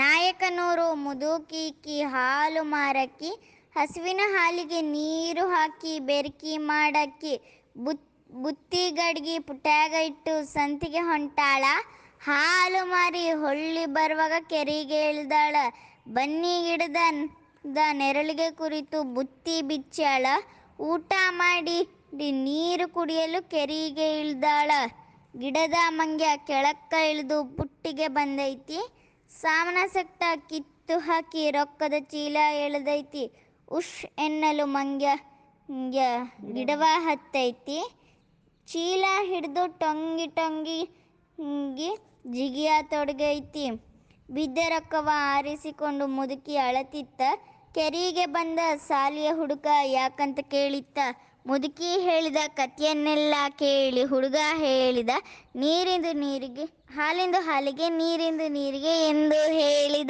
ನಾಯಕನೂರು ಮುದುಕಿ ಹಾಲು ಮಾರಕ್ಕಿ ಹಸುವಿನ ಹಾಲಿಗೆ ನೀರು ಹಾಕಿ ಬೆರಕಿ ಮಾಡಕ್ಕಿ ಬುತ್ತಿ ಗಡಿಗಿ ಪುಟ್ಯಾಗ ಇಟ್ಟು ಸಂತಿಗೆ ಹೊಂಟಾಳ. ಹಾಲು ಮಾರಿ ಹೊಳ್ಳಿ ಬರುವಾಗ ಕೆರಿಗೆ ಇಳ್ದಾಳ. ಬನ್ನಿ ಗಿಡದ ನೆರಳಿಗೆ ಕುರಿತು ಬುತ್ತಿ ಬಿಚ್ಚಾಳ. ಊಟ ಮಾಡಿ ನೀರು ಕುಡಿಯಲು ಕೆರಿಗೆ ಇಳ್ದಾಳ. ಗಿಡದ ಮಂಗ್ಯ ಕೆಳಕ್ಕ ಇಳಿದು ಬುಟ್ಟಿಗೆ ಬಂದೈತಿ. ಸಾಮನಸೆಟ್ಟ ಕಿತ್ತು ಹಾಕಿ ರೊಕ್ಕದ ಚೀಲ ಎಳದೈತಿ. ಉಷ್ ಎನ್ನಲು ಮಂಗ್ಯ ಗಿಡವ ಹತ್ತೈತಿ. ಚೀಲ ಹಿಡಿದು ಟೊಂಗಿ ಟೊಂಗಿ ಜಿಗಿಯತೊಡಗೈತಿ ಬಿದ್ದ ರೊಕ್ಕವ ಆರಿಸಿಕೊಂಡು ಮುದುಕಿ ಅಳತಿತ್ತ. ಕೆರಿಗೆ ಬಂದ ಸಾಲಿಯ ಹುಡುಗ ಯಾಕಂತ ಕೇಳಿತ್ತ? ಮುದುಕಿ ಹೇಳಿದ ಕಥೆಯನ್ನೆಲ್ಲ ಕೇಳಿ ಹುಡುಗ ಹೇಳಿದ ನೀರಿಂದು ನೀರಿಗೆ, ಹಾಲಿಂದು ಹಾಲಿಗೆ, ನೀರಿಂದು ನೀರಿಗೆ ಎಂದು ಹೇಳಿ